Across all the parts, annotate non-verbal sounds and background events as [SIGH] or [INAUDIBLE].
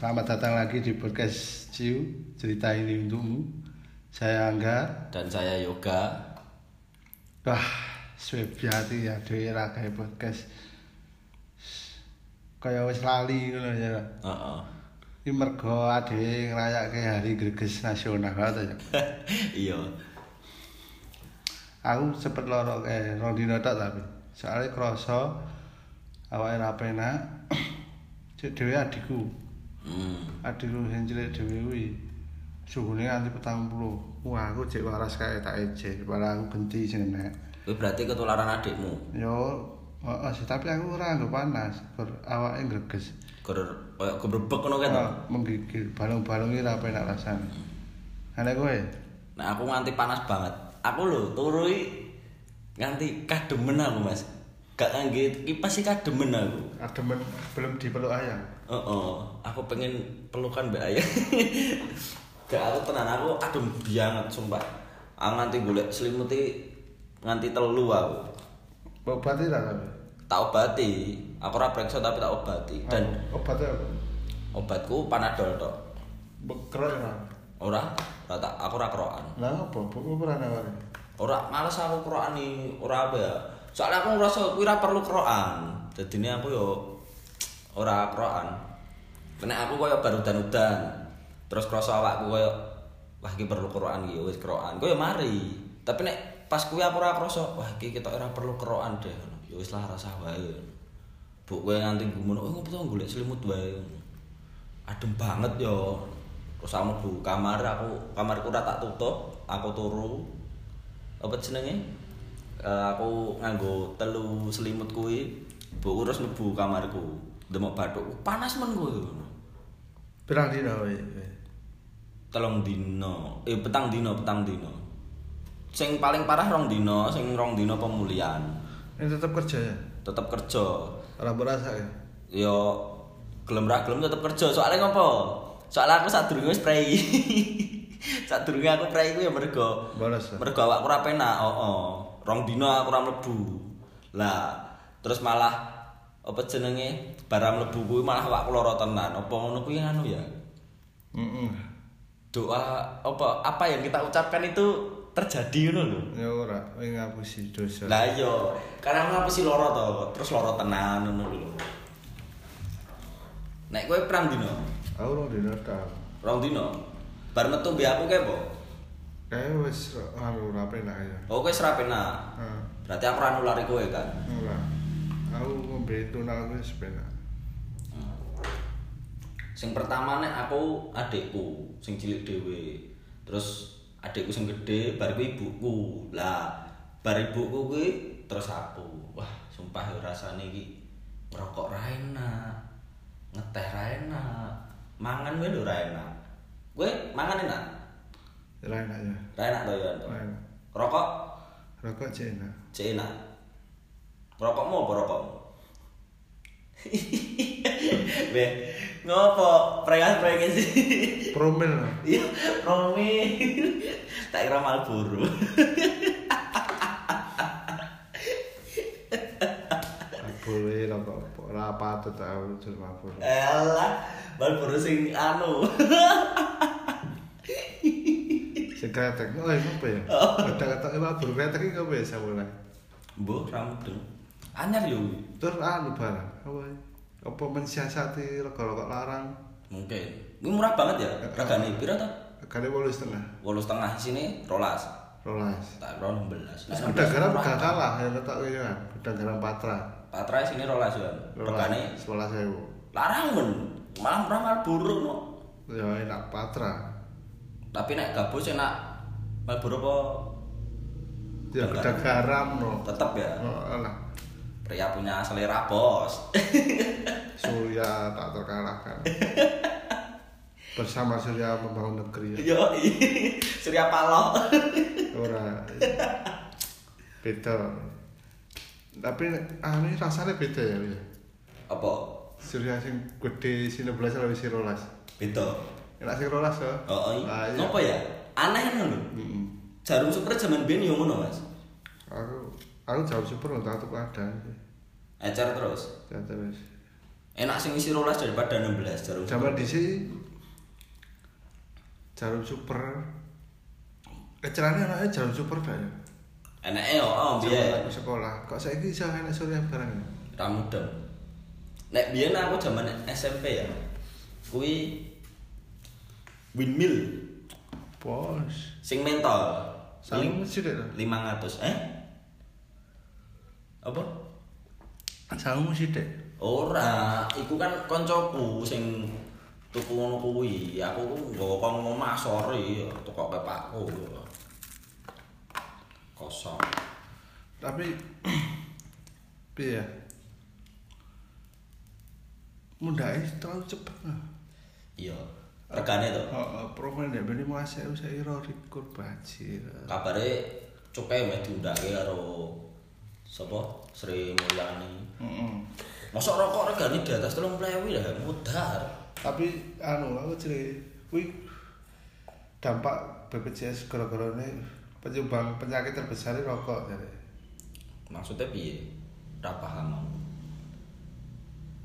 Selamat datang lagi di podcast Ciu Cerita ini untukmu. Saya Angga. Dan saya Yoga. Wah, swab hati ya Dewi ragai podcast. Kayak wis lali ngono ya. Heeh. Ini mergo ade ngerayake hari greges nasional atau ya? [LAUGHS] Iya. Aku sempet loro kayak rong dino tok tapi. Soalnya kroso Awake ra penak. [CLEARS THROAT] Cek dhewe adikku Hmm. adikku sing cilik dhewe kuwi suhune nganti 40. Wah, aku cek waras kae tak ejek, malah aku genti sing enek. Kuwi berarti ketularan adikmu. Yo, heeh tapi aku ora nggo panas, gur awake greges. Gur koyo gebrebek ngono kan. Oh, menggigil, balung-balung iki ra penak rasane. Ana kowe? Nah, aku nganti panas banget. Aku lho turu nganti kademen aku, Mas. Gak ngangge kipas sih kademen aku. Ademen belum dipeluk ayam. Heeh, aku pengen pelukan mbak ayah. [LAUGHS] Gak aku tenan aku adem banget sumpah. Aku nganti golek selimuti nganti telu aku. Obati ta tapi? Tak obati. Aku ora preksa tapi tak obati. Dan obatnya apa? obatku panadol tok. Bekrok ya. Ora, ora tak aku ora kerokan. Lah apa? Buku ora nawari. Ora males aku kerokan nih, ora apa ya. Soalnya aku ngerasa ora perlu kerokan. Jadi aku yo ora kerokan. Kena aku koyo baru udan-udan. Terus krasa awakku koyo wah iki perlu kerokan iki wis kerokan. Koyo mari. Tapi nek pas kuwi aku ora krasa, wah iki ketok ora perlu kerokan deh. Ya wis lah rasa wae. Bu kowe nganti gumun, oh ngopo to golek selimut wae. Adem banget yo. Terus aku mlebu kamar, aku kamarku ora tak tutup, aku turu. Apa jenenge? Eh, aku nganggo telu selimut kuwi, mbok urus mlebu kamarku. Demok bathuk, panas men kuwi. Pirang dina kowe? Telung dino, eh petang dino, petang dino. Sing paling parah rong dino, sing rong dino pemulihan. Ini tetap kerja ya? Tetep kerja. Ora merasa ya? Yo gelem ra gelem tetep kerja. Soalnya ngopo? Soalnya aku sadurunge wis prei. [LAUGHS] sadurunge aku prei ku ya mergo Bolos. mergo awakku ora penak, heeh. Rong dino aku ora mlebu. Lah, terus malah apa jenenge? Barang mlebu kuwi malah awakku lara tenan. Apa ngono kuwi anu ya? Heeh. Doa apa apa yang kita ucapkan itu terjadi ngono lho. Ya ora, kowe ngapusi dosa. Lah iya, karena ngapa sih loro to? Terus loro tenan ngono lho. Nek kowe perang dino, Aku rong dina tok. rong dino. Bar metu mbek aku kepo. Kayak wis anu ora penak ya. Oh kowe ora penak. Heeh. Berarti aku ora nulari kowe kan. Ora. Aku ngombe tunal wis penak. Sing pertama nek aku adikku sing cilik dhewe. Terus adikku sing gede bar ibuku. Lah bar ibuku kuwi terus aku. Wah, sumpah ya rasane iki ngerokok ra enak. Ngeteh ra enak. Mangan kuwi lho ra enak. Kowe mangan enak? Ora enak ya. Ra enak to ya. Rokok Rokok cek enak. Rokokmu apa rokokmu? Be, ngopo? Prengas-prengas sih. Promil. Iya, Romi. tak kira Marlboro. Boleh rokok apa? Ora patut aku jur mabur. Elah, Marlboro sing anu. Sing kretek, oh ini apa ya? Ada kata mabur kretek iki apa ya sampeyan? Mbok rambut dong. Anyar yo. Tur anu barang. Apa? Apa mensiasati rokok-rokok larang? Mungkin. Ini murah banget ya. Regane piro to? Kali wolu setengah. 8 setengah sini rolas. Rolas. Tak kira 16. Terus gudang garam gak kalah ya letak kan. Gudang garam patra. Patra sini rolas ya. Regane sebelas sewu. larang men. Malah murah Marlboro no. Ya enak patra. Tapi nek gabus enak Marlboro apa Ya gudang garam no. tetep ya. Oh, alah. Pria punya selera bos. [LAUGHS] Surya tak terkalahkan. [LAUGHS] Bersama Surya membangun negeri. Ya. Yo, Surya Paloh. Ora. Beda. Tapi ah ini rasanya beda ya. ya. Apa? Surya sing gede sini belas lebih si rolas. Beda. Enak sing rolas ya. Oh, Ah, iya. iya. Ngopo ya? Aneh kan lho. Mm-mm. Jarum super zaman ben yo ngono, Mas. Aku aku super nggak tahu tuh ada. Ecer terus. Ya terus. Enak sing isi 12 daripada 16 jarum. Super. di sini jarum super. Kecelane anaknya jarum super dah ya. Enake yo oh biyen. aku sekolah. Kok saya ini bisa enak sore barang ya? Ra mudeng. Nek biyen aku zaman SMP ya. Kuwi windmill Bos. sing mesti deh. 500. Eh? Apa? Sama mesti deh. Ora, iku kan koncoku sing tuku ngono kuwi. Aku ku nggawa kon omah sore tuku pepakku. Kosong. Tapi [CLEARS THROAT] piye ya? Mundake terlalu cepet. Iya. Regane to. Heeh, promo nek bene mau saya saya ira rikur bajir. Kabare cukai meh diundake karo sapa? Sri Mulyani. Heeh. Mosok rokok regane di atas 30.000 lah mudar. Tapi anu aku cerita, kuwi dampak BPJS gara-gara ini penyumbang penyakit terbesar rokok jadi. Maksudnya piye? Ora paham. aku.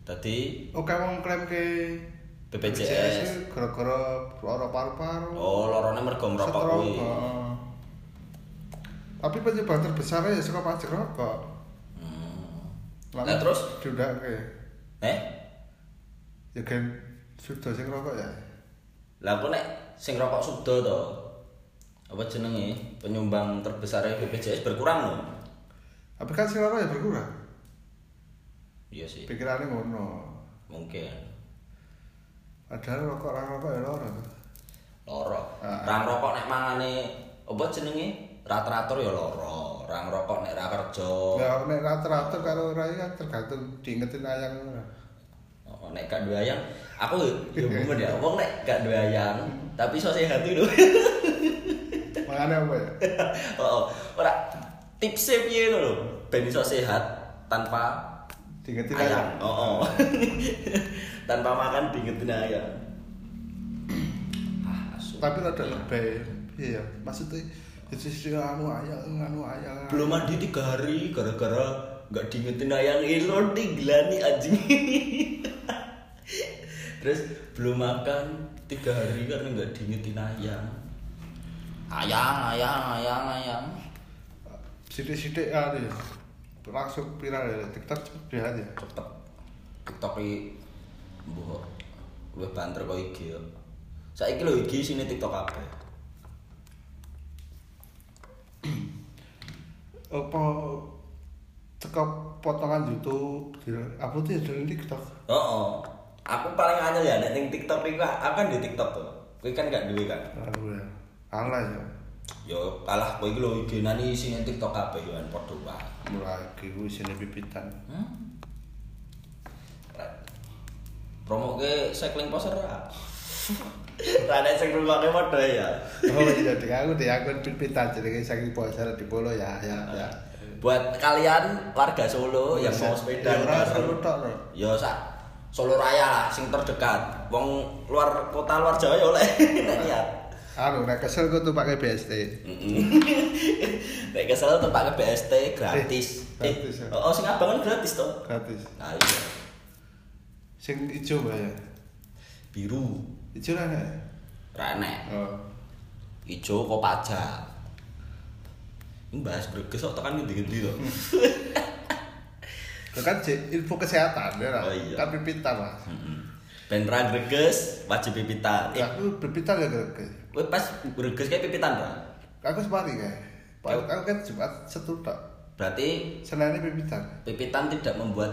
Dadi Oke wong klaim ke BPJS. gara-gara lara paru-paru. Oh, lorone mergo ngerokok Setrok, kuwi. Tapi penyumbang terbesarnya ya suka pajak rokok. Lama Lah terus diundak ke eh ya kan sudah sing rokok ya. Lah aku nek sing rokok sudo to. Apa jenenge? Penyumbang terbesar BPJS berkurang loh. Tapi kan sing rokok ya berkurang. Iya sih, Pikirannya ngono. mungkin. Padahal rokok orang rokok ya loro. Loro. Ah. Rang rokok nek mangane apa jenenge? Rat-ratur ya loro. Rang rokok nek ra kerja. Ya nek rata-rata karo rai kan tergantung diingetin ayang. Oh, nek gak duwe ayang, aku ya [LAUGHS] bumen ya. Wong nek gak duwe ayang, tapi iso sehat itu. [LAUGHS] Makanya apa ya? [LAUGHS] oh, oh. ora tipsnya piye lho, ben iso sehat tanpa Diingetin ayang. Oh, oh. tanpa makan diingetin ayam. ah. Tapi rada lebih iya maksudnya sih anu ayang anu ayang. belum mandi tiga hari gara-gara nggak diingetin ayang ilo digelani anjing [LAUGHS] terus belum makan tiga hari karena nggak diingetin ayang ayang ayang ayang ayang Sidik-sidik anu ya. Langsung viral ya TikTok cepet banget ya. cepet tiktok i buh lebih banter kok IG ya saya lho IG sini tiktok apa Apa teko potongan YouTube di apa tuh ya dari TikTok. oh, oh. aku paling anyel ya nek ning tiktok iku aku kan di tiktok tuh kowe kan gak duwe kan Lalu ya. Kalah ya. Yo kalah kowe iki lho IG-nane isine TikTok kabeh yo kan padha wae. Mulai gue sini pipitan. Hmm? Promo ke cycling poster [LAUGHS] ra. Ra nek sing rungokke padha ya. Oh iya, dek aku dek akun pipitan jadi saking poser di polo ya ya ya. Buat kalian warga Solo yang mau sepeda ya, selalu tok no. Yo sak Solo Raya lah sing terdekat. Wong luar kota luar Jawa ya oleh [LAUGHS] nek lihat. Anu, nek kesel tuh pakai BST. Nek kesel ke BST gratis. Eh, ya. oh, oh, sing abang gratis toh. Gratis. Nah, iya. Sing ijo mbak ya. Biru. Ijo lah nek. Renek. Oh. Ijo kok pajak. Ini bahas greges kok tekan ngendi-ngendi to. Kan info kesehatan ya. Oh, iya. Kan pipitan lah. Heeh. Ben ra greges wajib pipitan. Eh, aku pipitan ya kira kowe pas greges kayak pipitan ra? Aku semari kayak. Aku aku kan Jumat setu tok. Berarti Senane pipitan. pipitan tidak membuat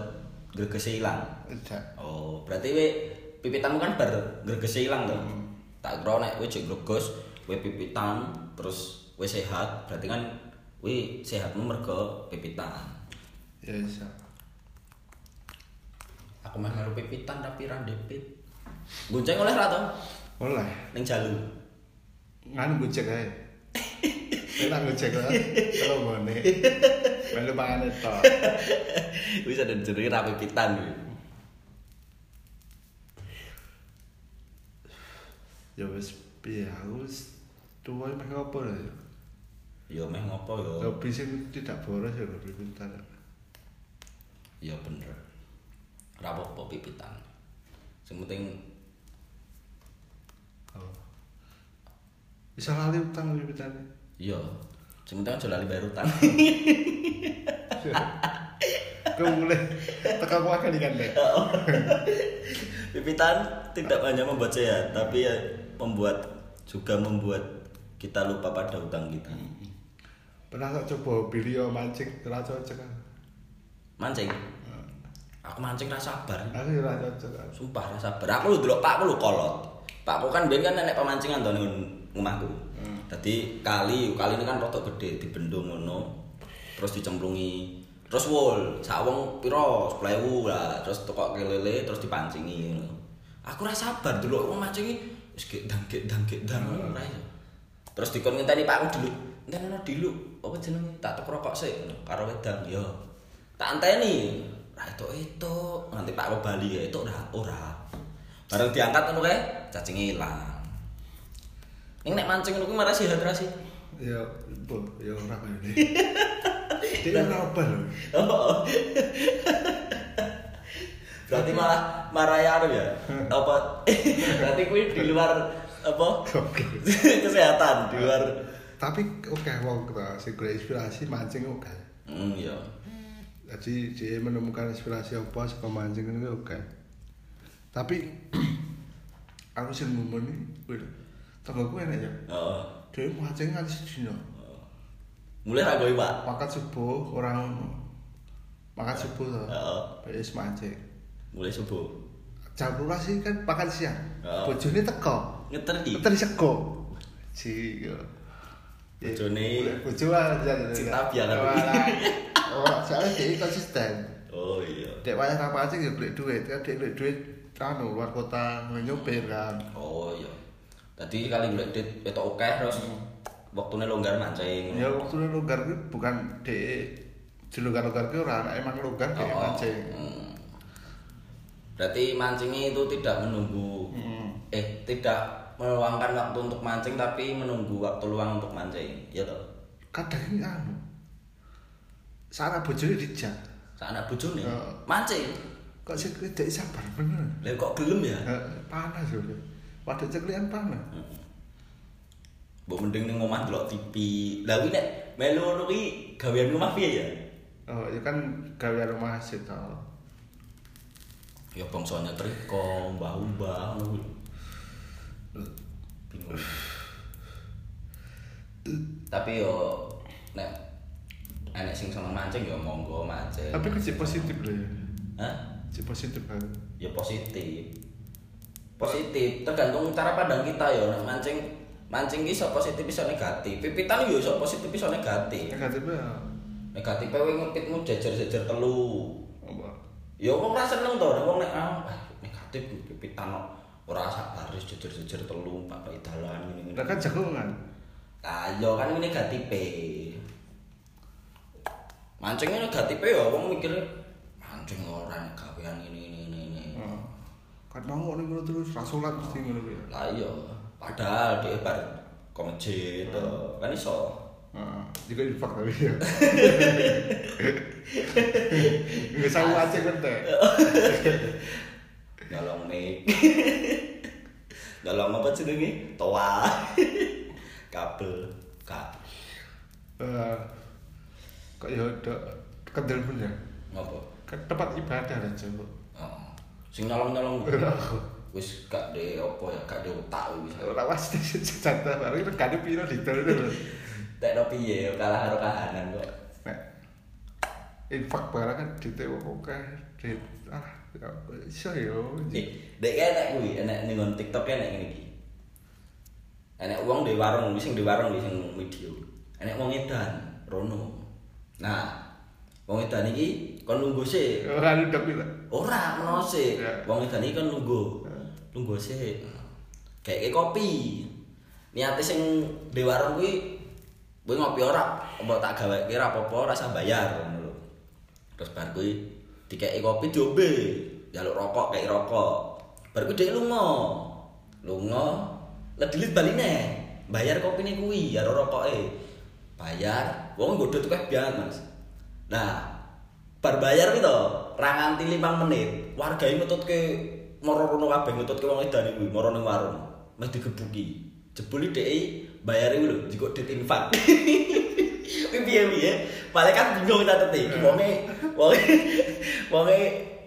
greges hilang. Tidak. Oh, berarti we pipitanmu kan bar greges hilang to. Hmm. Tak kira nek we jek greges, we pipitan terus we sehat, berarti kan we sehatmu mergo pipitan. Ya bisa. Aku mah melu pipitan tapi ra depit. Gonceng oleh ra to? Mulai. Ning jalu. Nganu gojek ae. [LAUGHS] Enak gojek kan. Kalau ngene. Melu pangan tok. Wis ada jenenge ra pipitan [LAUGHS] [LAUGHS] Ya wis piye aku wis tuwa meh ngopo lho. Ya meh ngopo ya? Hobi sing tidak boros ya pipitan. Ya bener. ora apa-apa pipitan sing penting Oh. Bisa lali utang pipitane. iya sing penting aja lali bayar utang Kau mulai tekan makan ikan deh. pipitan tidak hanya membuat sehat tapi ya membuat juga membuat kita lupa pada utang kita. Pernah tak coba video mancing, ora cocok kan? mancing? Aku mancing rasa sabar. Aku ya ora cocok kan. sumpah rasa sabar. Aku lu dulu pakku lu kolot. Pakku kan ben kan nenek pemancingan tuh ning rumahku. Jadi kali, kali ini kan rotok gede dibendung ngono. Terus dicemplungi. Terus wol, sawong piro? 10.000 lah, terus tukok kelele terus dipancingi. Aku ora sabar dulu aku mancingi wis gek dang gek dang gek dang iso. Terus dikon ngenteni Pak aku dulu. Enteni dulu, apa jenenge? Tak tek rokok sik karo wedang yo. Tak anteni. Ra itu itu nanti Pak aku bali ya itu ora ora. Bareng diangkat ngono kae, cacing ilang. Ning nek mancing ngono kuwi marah sehat ra sih? Ya, bu, ya ora ini. [LAUGHS] Dia ora apa lho. Oh. Berarti malah marah ya anu ya. Apa? [LAUGHS] Berarti kuwi di luar apa? [LAUGHS] Kesehatan di luar. Tapi oke wong kita sing inspirasi mancing oke. Hmm iya. Jadi dia menemukan inspirasi apa saka mancing itu oke. Tapi [CLEARS THROAT] aku sing momen iki tanggaku enak ya. Heeh. Dia mancing kan sedina. Mulai ra gawe, Pak. Makan subuh orang makan subuh. Heeh. Wis mancing. Mulai subuh. Jam 12 sih kan makan siang. Heeh. Bojone teko. Ngeter iki. Ngeter sego. Yo. Bojone- bojo aja. Cinta biar. Oh, soalnya dia konsisten. Oh iya. Dek wayah ra mancing ya golek duit, kan dek golek duit anu luar kota nyopir kan. Oh iya. Tadi kali golek duit wetok akeh terus waktune longgar mancing. Ya waktu lu longgar bukan dek dilonggar-longgar kuwi ora anak emang longgar kayak Oh, mancing. Hmm. Berarti mancingnya itu tidak menunggu Hmm. eh tidak meluangkan waktu untuk mancing tapi menunggu waktu luang untuk mancing. Ya toh. Kadang ini anu. Sana bojone dijak. Anak bojone Oh. mancing. Kok sih dek sabar bener. Lah kok gelem ya? Eh, panas yo. Waduh ceklian panas. Mbok mending ning omah delok TV. Lah kuwi nek melu ngono kuwi gawean rumah piye ya? Oh, ya kan gawe rumah masjid to. Ya bangsanya triko, mbah-mbah ngono kuwi. Bingung. Tapi yo nek enek sing seneng mancing yo monggo mancing. Tapi kan positif loh ya. Hah? Si positif kan. Ya positif. Positif, tergantung cara pandang kita ya. Nek mancing mancing iso positif iso negatif. Pipitan yo iso positif iso negatif. Negatifnya Negatif kowe ngepitmu jajar-jajar telu. Ya wong ora seneng to, wong nek ah, negatif pipitan ora sabaris jajar-jajar telu pakai dalan ngene. Lah kan jagongan. Lah yo kan ini negatif. Mancingnya negatif ya wong mikir mancing ora nek gawean ini ini ini. ini. Heeh. Kan mau ngono terus rasulat mesti ngono kuwi. Lah iya, padahal dia bar ke masjid to. kan iso. Heeh. Juga infak tapi ya. [LAUGHS] Enggak sama aja kan teh. Nyolong mic. Nyolong apa jenenge? Toa. Kabel. Kak. Eh, Kok ya ada kendel pun ya. Ngopo? Kan tempat ibadah aja kok. Oh. Sing nyolong-nyolong. [LAUGHS] Wis gak de apa ya, gak de otak wis. Ora pasti sejadah baru kan piro didol itu. Tekno piye kalah karo kahanan kok. Nek infak barang kan ditewo oke. Dit ah ya iso yo. Nih, dek enek kuwi, enek ning TikTok enek ngene iki. Enek wong di warung, sing di warung sing video. Enek wong edan, rono. Nah, wong edan iki kon lungguh sik. Ora ndok iki. Ora meno sik. Ya. Wong edan iki kon lungguh. Lungguh sik. Kayak kopi. Niate sing di warung kuwi kowe ngopi ora, apa tak gaweke ora apa-apa rasa bayar ngono lho. Terus bar kuwi dikeki kopi diombe, njaluk rokok kei rokok. Bar kuwi dhek lunga. Lunga, ledilit baline. Bayar kopine kuwi, karo rokoke. Bayar, wong nggodho tukeh banget, Mas. Nah, bar bayar gitu ra nganti 5 menit warga iki ngetutke moro rono kabeh ngetutke wong edan iku moro ning warung mesti digebuki jebule dhek bayar iku lho jiko dit infak [LAUGHS] Kuwi piye-piye malaikat bingung ta tete iki wonge wonge wonge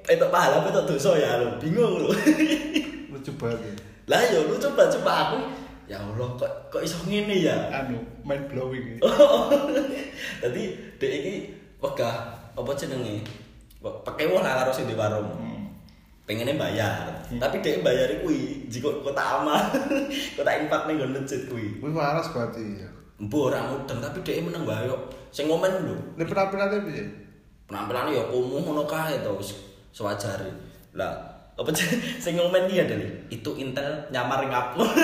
entuk pahala entuk dosa ya lho bingung lho lucu banget ya. lah [LAUGHS] yo lu coba coba aku ya Allah kok kok iso ngene ya anu mind blowing [LAUGHS] ya. Tadi dek iki wegah apa jenenge? Pakai lah karo sing di warung. Hmm. Pengennya bayar. Tapi dek bayar kuwi jika kota amal. [LAUGHS] kota infak ning nggon masjid kuwi. Wih waras berarti ya. Mbok ora mudeng tapi meneng wae kok. Sing ngomen lho. Ini penampilannya piye? Penampilannya ya kumuh ngono kae to wis sewajare. Lah apa [LAUGHS] sing ngomen iki adalah itu Intel nyamar ning aku. [LAUGHS]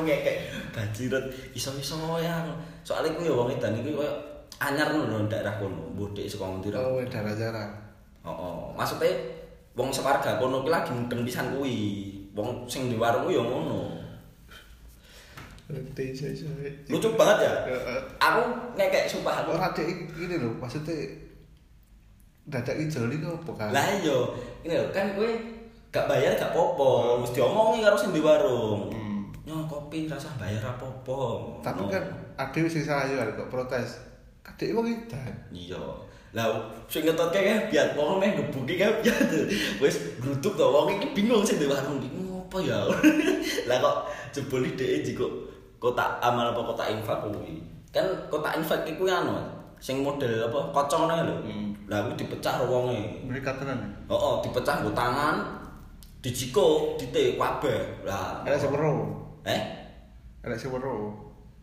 ngekek bajiret iso-iso yang soalnya ku ya wong edan iki koyo anyar ngono daerah kono bodek saka ngendi. Oh, darah jarang. Oh, oh. maksudnya wong sewarga kono ki lagi mudeng pisan kuwi. Wong sing di warung ya ngono. Lucu banget ya. Aku ngekek sumpah aku. Orang ada ini loh, maksudnya dadak ijoli kok apa kan? Lah iya, ini lho kan kowe gak bayar gak popo, mesti omongi karo sing di warung. Hmm. Nyo kopi rasa bayar apa-apa. Tapi kan ada sing salah ya kok protes. Kadek wong edan. Iya. Lah sing ngetotke kae biar wong meh ngebuki kae biar wis grutuk to wong iki bingung sing di warung iki ngopo ya. Lah kok jebul dhek jiko kotak amal apa kotak infak kuwi. Kan kotak infak iku anu sing model apa ngono lho. Hmm. Lah kuwi dipecah wonge. Mereka tenan. Heeh, dipecah nggo tangan, dijiko, dite kabeh. Lah. Ada sing weruh. Eh? Ada sing weruh.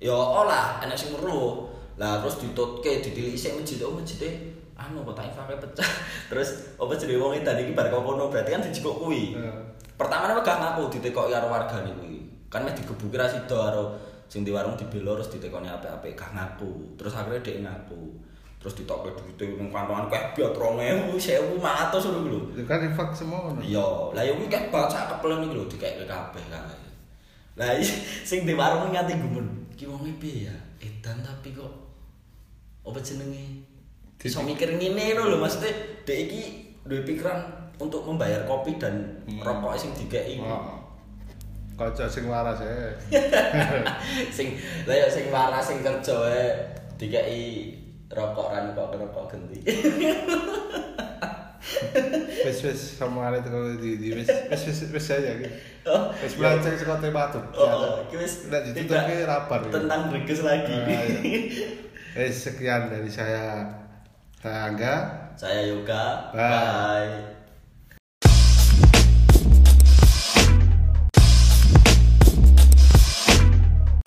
Ya olah, enak sing weruh. Lah terus ditutke, ditilik isik masjid, oh [LAUGHS] masjid anu kok tak infake pecah. Terus apa jenenge wong edan iki bar kono berarti kan dijikok kuwi. Heeh. Pertamane megah ngaku ditekoki karo wargane kuwi. Kan meh digebuki ra sida karo sing di warung dibelo terus ditekoni apik-apik gak ngaku. Terus akhirnya dhek ngaku. Terus ditokke duwite ning kantongan keh biar 2000, 1500 ngono lho. Itu kan infak semua no. Iya, lah ya kuwi kan bacak kepelen iki lho dikeke kabeh kae. Lah [LAUGHS] sing di warung nganti gumun. Ki wong piye ya? Edan tapi kok apa jenenge? Iso mikir ngene lho maksudnya dek iki duwe pikiran untuk membayar kopi dan Hmm. rokok sing dikeki. Heeh. Kaca sing waras ya. [LAUGHS] sing lah ya sing waras sing kerja ae dikeki rokok ran kok rokok genti. [LAUGHS] Wes wes sama ada kalau di di wes wes wes wes aja gitu. Oh, Wes iya. melanceng sekolah teh batu. Oh, iki wis Nggak ditutup tidak ke rapar. Tentang lagi. [LAUGHS] Eh sekian dari saya. Saya Angga. Saya Yoga. Bye. Bye.